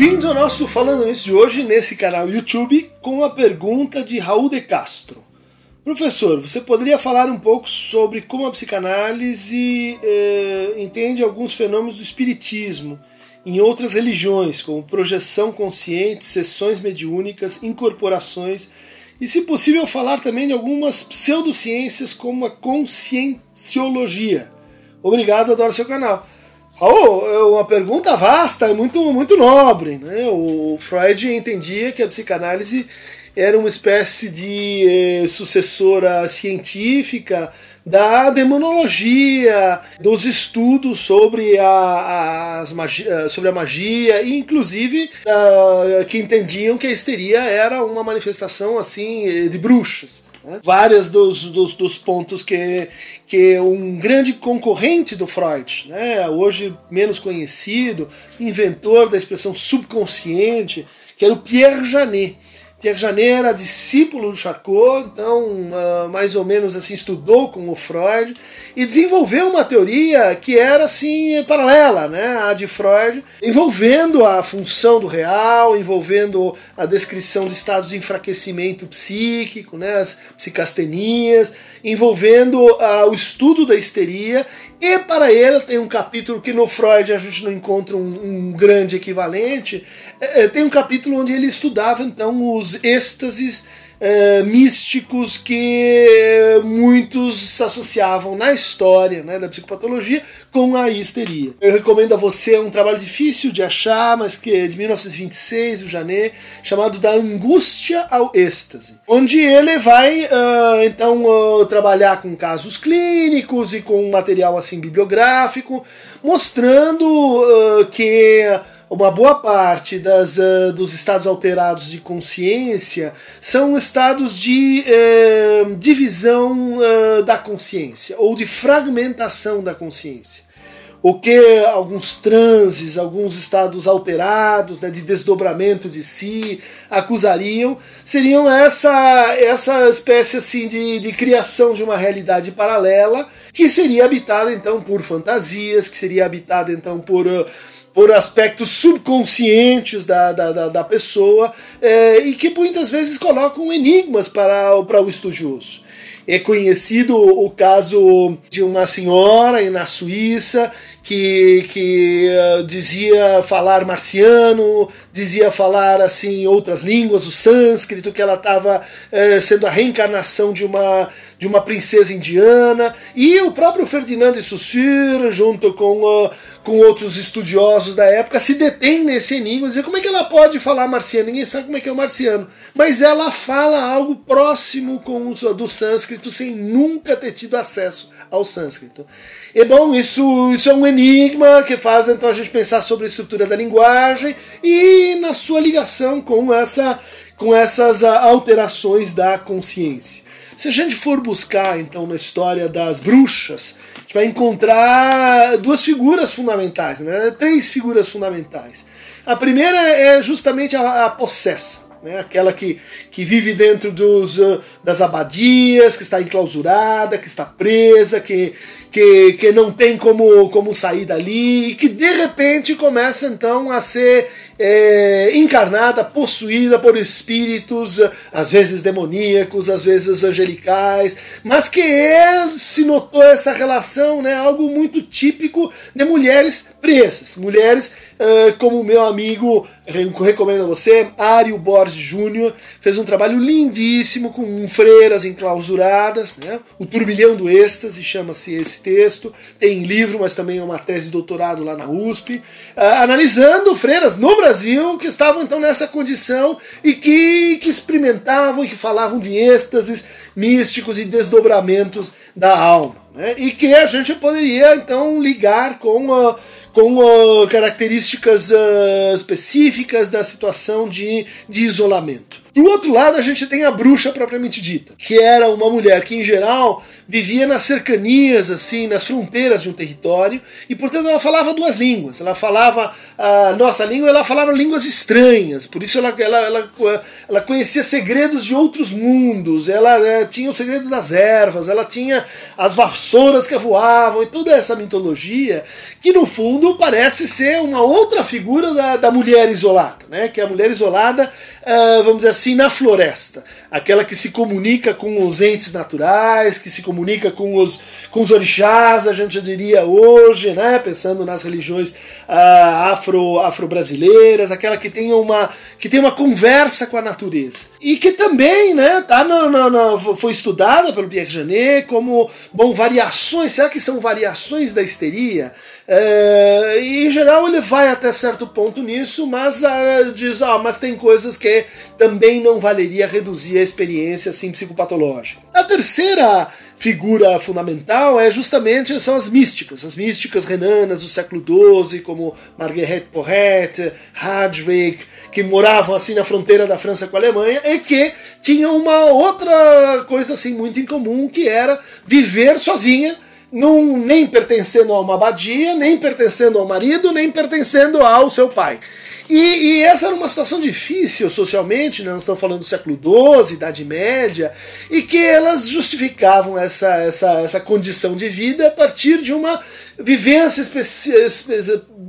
Bem-vindo ao nosso Falando Nisso de hoje, nesse canal YouTube, com a pergunta de Raul de Castro. Professor, você poderia falar um pouco sobre como a psicanálise eh, entende alguns fenômenos do espiritismo em outras religiões, como projeção consciente, sessões mediúnicas, incorporações, e se possível falar também de algumas pseudociências como a conscienciologia. Obrigado, adoro seu canal. Oh, é uma pergunta vasta, muito, muito nobre. Né? O Freud entendia que a psicanálise era uma espécie de eh, sucessora científica da demonologia, dos estudos sobre a, magia, sobre a magia, e inclusive uh, que entendiam que a histeria era uma manifestação assim de bruxas. Vários dos, dos, dos, pontos que, que um grande concorrente do Freud, né? hoje menos conhecido, inventor da expressão subconsciente, que era o Pierre Janet. Pierre Janet era discípulo do Charcot, então uh, mais ou menos assim estudou com o Freud e desenvolveu uma teoria que era assim paralela, né, à de Freud, envolvendo a função do real, envolvendo a descrição de estados de enfraquecimento psíquico, né, as psicastenias, envolvendo uh, o estudo da histeria e para ele tem um capítulo que no Freud a gente não encontra um, um grande equivalente. É, é tem um capítulo onde ele estudava então os êxtases é, místicos que muitos se associavam na história né, da psicopatologia com a histeria. Eu recomendo a você um trabalho difícil de achar, mas que é de 1926, o Janet, chamado Da Angústia ao Êxtase, onde ele vai uh, então uh, trabalhar com casos clínicos e com material assim bibliográfico, mostrando uh, que uma boa parte das, uh, dos estados alterados de consciência são estados de uh, divisão uh, da consciência ou de fragmentação da consciência. O que alguns transes, alguns estados alterados, né, de desdobramento de si, acusariam, seriam essa, essa espécie assim de, de criação de uma realidade paralela que seria habitada então por fantasias, que seria habitada então por por aspectos subconscientes da, da, da, da pessoa é, e que muitas vezes colocam enigmas para, para o estudioso. É conhecido o caso de uma senhora na Suíça que, que uh, dizia falar marciano, dizia falar assim outras línguas, o sânscrito, que ela estava uh, eh, sendo a reencarnação de uma, de uma princesa indiana, e o próprio Ferdinand de Saussure, junto com, uh, com outros estudiosos da época, se detém nesse enigma, dizer como é que ela pode falar marciano, ninguém sabe como é que é o marciano, mas ela fala algo próximo com o, do sânscrito sem nunca ter tido acesso ao sânscrito. E bom, isso, isso é um enigma que faz então a gente pensar sobre a estrutura da linguagem e na sua ligação com, essa, com essas ah, alterações da consciência. Se a gente for buscar então na história das bruxas, a gente vai encontrar duas figuras fundamentais, né? três figuras fundamentais. A primeira é justamente a, a possessa né? aquela que, que vive dentro dos, uh, das abadias, que está enclausurada, que está presa, que, que, que não tem como, como sair dali, e que de repente começa então a ser é, encarnada, possuída por espíritos, às vezes demoníacos, às vezes angelicais, mas que é, se notou essa relação, né, algo muito típico de mulheres presas, mulheres uh, como o meu amigo, recomendo a você, Ário Borges Júnior, fez um trabalho lindíssimo com freiras enclausuradas, né, o turbilhão do êxtase, chama-se esse texto, tem livro, mas também é uma tese de doutorado lá na USP, uh, analisando freiras no Brasil Brasil que estavam então nessa condição e que, que experimentavam e que falavam de êxtases místicos e desdobramentos da alma. Né? E que a gente poderia então ligar com, uh, com uh, características uh, específicas da situação de, de isolamento. Do outro lado, a gente tem a bruxa propriamente dita, que era uma mulher que, em geral, vivia nas cercanias, assim, nas fronteiras de um território, e portanto ela falava duas línguas. Ela falava a nossa língua, ela falava línguas estranhas, por isso ela, ela, ela, ela conhecia segredos de outros mundos, ela é, tinha o segredo das ervas, ela tinha as vassouras que voavam, e toda essa mitologia, que no fundo parece ser uma outra figura da, da mulher isolada, né? que é a mulher isolada uh, vamos dizer assim, na floresta. Aquela que se comunica com os entes naturais, que se comunica com os, com os orixás, a gente diria hoje, né? pensando nas religiões uh, afro, afro-brasileiras, aquela que tem, uma, que tem uma conversa com a natureza. E que também né, tá no, no, no, foi estudada pelo Pierre Janet como bom, variações, será que são variações da histeria? É, e em geral ele vai até certo ponto nisso, mas uh, diz, ah, mas tem coisas que também não valeria reduzir a experiência assim psicopatológica. A terceira figura fundamental é justamente são as místicas, as místicas renanas do século XII, como Marguerite Porret, Hadwig, que moravam assim na fronteira da França com a Alemanha e que tinham uma outra coisa assim muito em comum, que era viver sozinha nem pertencendo a uma abadia, nem pertencendo ao marido, nem pertencendo ao seu pai. E, e, essa era uma situação difícil socialmente, né? nós estamos falando do século XII, Idade Média, e que elas justificavam essa, essa, essa condição de vida a partir de uma vivência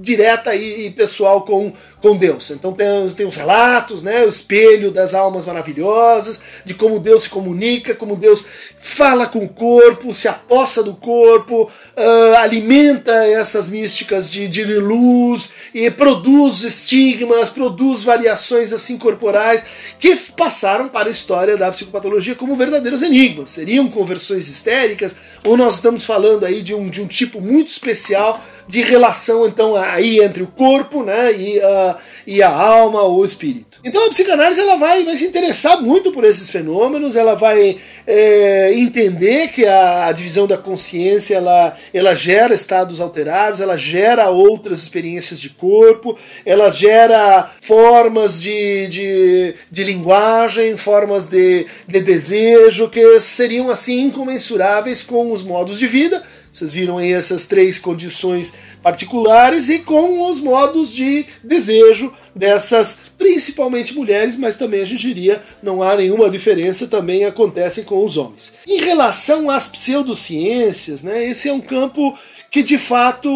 direta e pessoal com, com Deus. Então tem, tem os relatos, né, o espelho das almas maravilhosas, de como Deus se comunica, como Deus fala com o corpo, se apossa do corpo, uh, alimenta essas místicas de, de luz e produz estigmas, produz variações assim corporais que passaram para a história da psicopatologia como verdadeiros enigmas. Seriam conversões histéricas ou nós estamos falando aí de um, de um tipo muito especial de relação então aí entre o corpo né, e, a, e a alma ou o espírito. Então a psicanálise ela vai, vai se interessar muito por esses fenômenos, ela vai é, entender que a, a, divisão da consciência ela, ela gera estados alterados, ela gera outras experiências de corpo, ela gera formas de, de, de linguagem, formas de, de desejo que seriam assim incomensuráveis com os modos de vida vocês viram aí essas três condições particulares e com os modos de desejo dessas, principalmente mulheres, mas também a gente diria não há nenhuma diferença, também acontecem com os homens. Em relação às pseudociências, né, esse é um campo que de fato,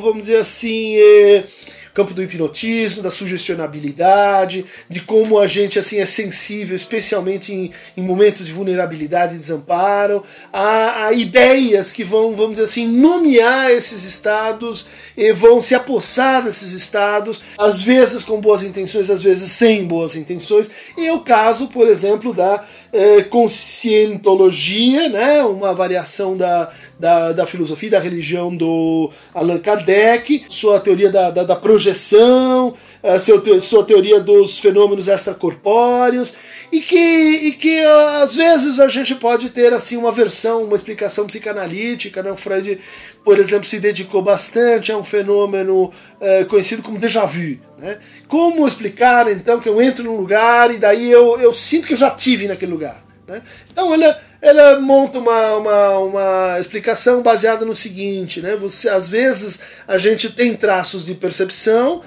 vamos dizer assim, é campo do hipnotismo, da sugestionabilidade, de como a gente assim é sensível, especialmente em, em momentos de vulnerabilidade e desamparo, a, a, ideias que vão, vamos dizer assim, nomear esses estados e vão se apossar desses estados, às vezes com boas intenções, às vezes sem boas intenções. E é o caso, por exemplo, da eh, conscientologia, né, uma variação da, da, da filosofia da religião do Allan Kardec, sua teoria da, da, da projeção, a sua teoria dos fenômenos extracorpóreos, e que, e que às vezes a gente pode ter assim uma versão, uma explicação psicanalítica. Né? O Freud, por exemplo, se dedicou bastante a um fenômeno é, conhecido como déjà vu. Né? Como explicar então que eu entro num lugar e daí eu, eu sinto que eu já tive naquele lugar. Né? Então ela, ela monta uma, uma, uma explicação baseada no seguinte: né? Você, às vezes a gente tem traços de percepção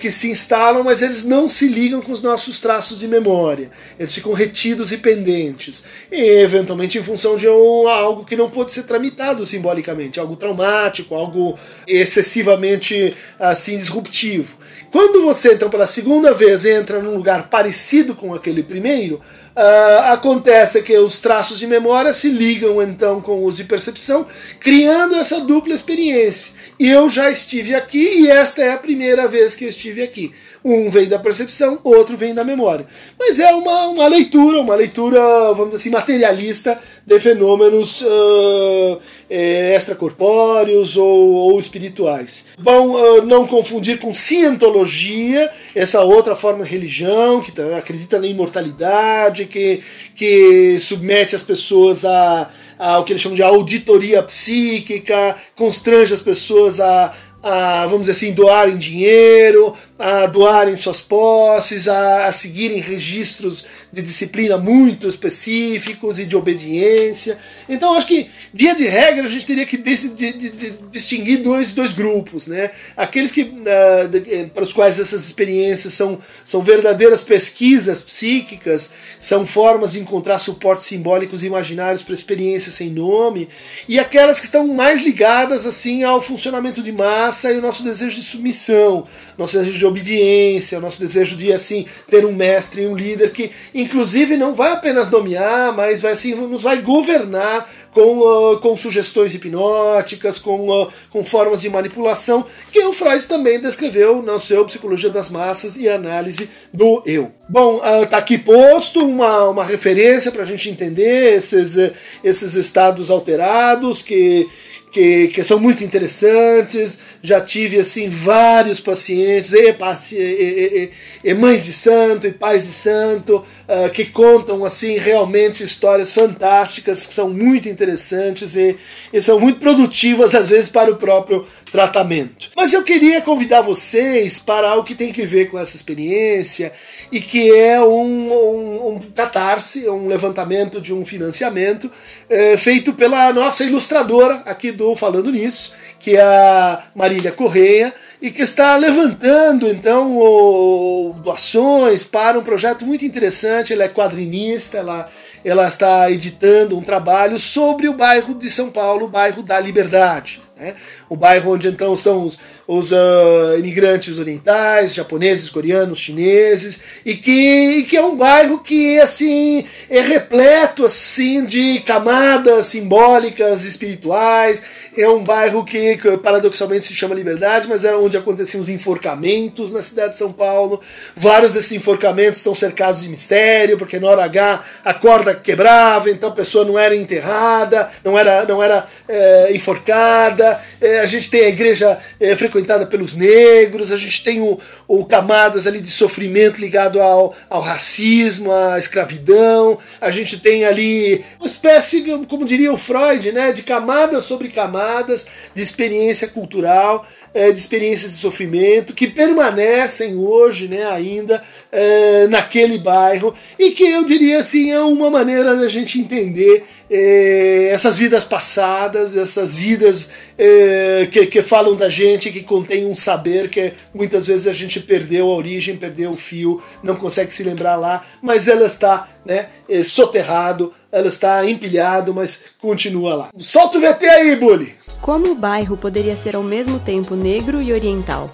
que se instalam, mas eles não se ligam com os nossos traços de memória. Eles ficam retidos e pendentes. E, eventualmente, em função de um, algo que não pode ser tramitado simbolicamente, algo traumático, algo excessivamente assim disruptivo. Quando você, então, pela segunda vez entra num lugar parecido com aquele primeiro, Uh, acontece que os traços de memória se ligam então com os de percepção, criando essa dupla experiência. E eu já estive aqui e esta é a primeira vez que eu estive aqui. Um vem da percepção, outro vem da memória. Mas é uma, uma leitura, uma leitura, vamos dizer assim, materialista de fenômenos uh, extracorpóreos ou, ou, espirituais. Bom, uh, não confundir com cientologia, essa outra forma de religião que acredita na imortalidade, que, que submete as pessoas a, a o que eles chamam de auditoria psíquica, constrange as pessoas a a, vamos dizer assim, doarem dinheiro, a doarem suas posses, a, a seguirem registros de disciplina muito específicos e de obediência. Então, acho que, via de regra, a gente teria que de, de, de, distinguir dois, dois grupos. Né? Aqueles que, uh, para os quais essas experiências são, são verdadeiras pesquisas psíquicas, são formas de encontrar suportes simbólicos e imaginários para experiências sem nome, e aquelas que estão mais ligadas assim ao funcionamento de massa e o nosso desejo de submissão, nosso desejo de obediência, nosso desejo de assim ter um mestre e um líder que, inclusive, não vai apenas dominar, mas vai assim nos vai governar com, uh, com sugestões hipnóticas, com, uh, com formas de manipulação, que o Freud também descreveu na seu Psicologia das Massas e Análise do Eu. Bom, uh, tá aqui posto uma, uma referência para a gente entender esses, uh, esses estados alterados que que, que são muito interessantes. Já tive assim vários pacientes, e, e, e, e mães de santo, e pais de santo, uh, que contam assim realmente histórias fantásticas, que são muito interessantes e, são muito produtivas às vezes para o próprio tratamento. Mas eu queria convidar vocês para algo que tem que ver com essa experiência e que é um, um, um catarse, um levantamento de um financiamento é, feito pela nossa ilustradora aqui do Falando Nisso, que é a Marília Correia, e que está levantando então o, doações para um projeto muito interessante. Ela é quadrinista, ela ela está editando um trabalho sobre o bairro de São Paulo, o bairro da Liberdade. Né? O bairro onde então estão os, os uh, imigrantes orientais, japoneses, coreanos, chineses, e que, e que é um bairro que assim é repleto assim de camadas simbólicas espirituais. É um bairro que, paradoxalmente se chama Liberdade, mas era onde aconteciam os enforcamentos na cidade de São Paulo. Vários desses enforcamentos são cercados de mistério, porque na hora H a corda quebrava, então a pessoa não era enterrada, não era, não era é, enforcada. É, a gente tem a igreja é, frequentada pelos negros, a gente tem o, o camadas ali de sofrimento ligado ao, ao racismo, à escravidão. A gente tem ali uma espécie, como diria o Freud, né, de camadas sobre camadas de experiência cultural é, de experiências de sofrimento que permanecem hoje né, ainda é, naquele bairro e que eu diria assim é uma maneira da gente entender é, essas vidas passadas, essas vidas é, que, que falam da gente, que contém um saber que muitas vezes a gente perdeu a origem, perdeu o fio, não consegue se lembrar lá, mas ela está né, é, soterrado, ela está empilhado, mas continua lá. Solta o VT aí, Bully! Como o bairro poderia ser ao mesmo tempo negro e oriental?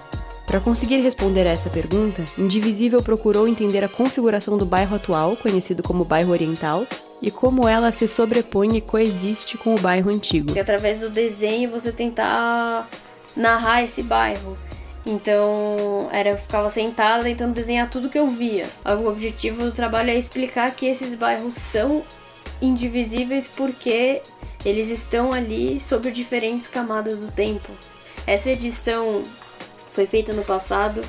Para conseguir responder a essa pergunta, Indivisível procurou entender a configuração do bairro atual, conhecido como bairro oriental, e como ela se sobrepõe e coexiste com o bairro antigo. E através do desenho você tentar narrar esse bairro. Então, era eu ficava sentada tentando desenhar tudo que eu via. O objetivo do trabalho é explicar que esses bairros são indivisíveis porque eles estão ali sobre diferentes camadas do tempo. Essa edição foi feita no passado,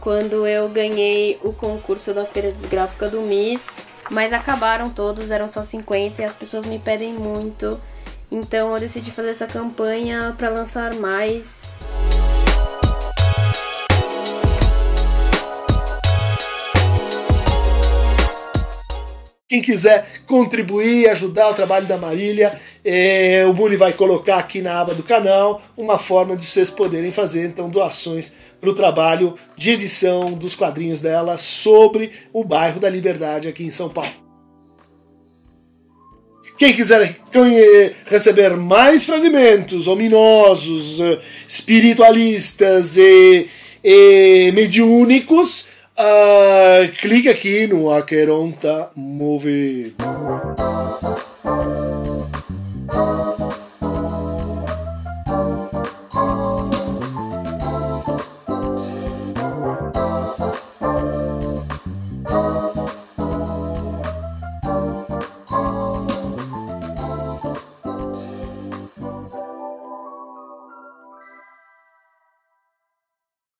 quando eu ganhei o concurso da Feira Desgráfica do MIS, mas acabaram todos, eram só 50 e as pessoas me pedem muito. Então eu decidi fazer essa campanha para lançar mais Quem quiser contribuir ajudar o trabalho da Marília, é, o Bully vai colocar aqui na aba do canal uma forma de vocês poderem fazer então doações para o trabalho de edição dos quadrinhos dela sobre o bairro da Liberdade aqui em São Paulo. Quem quiser receber mais fragmentos ominosos, eh, espiritualistas e, e mediúnicos, Uh, clique aqui no Aqueronta Movie.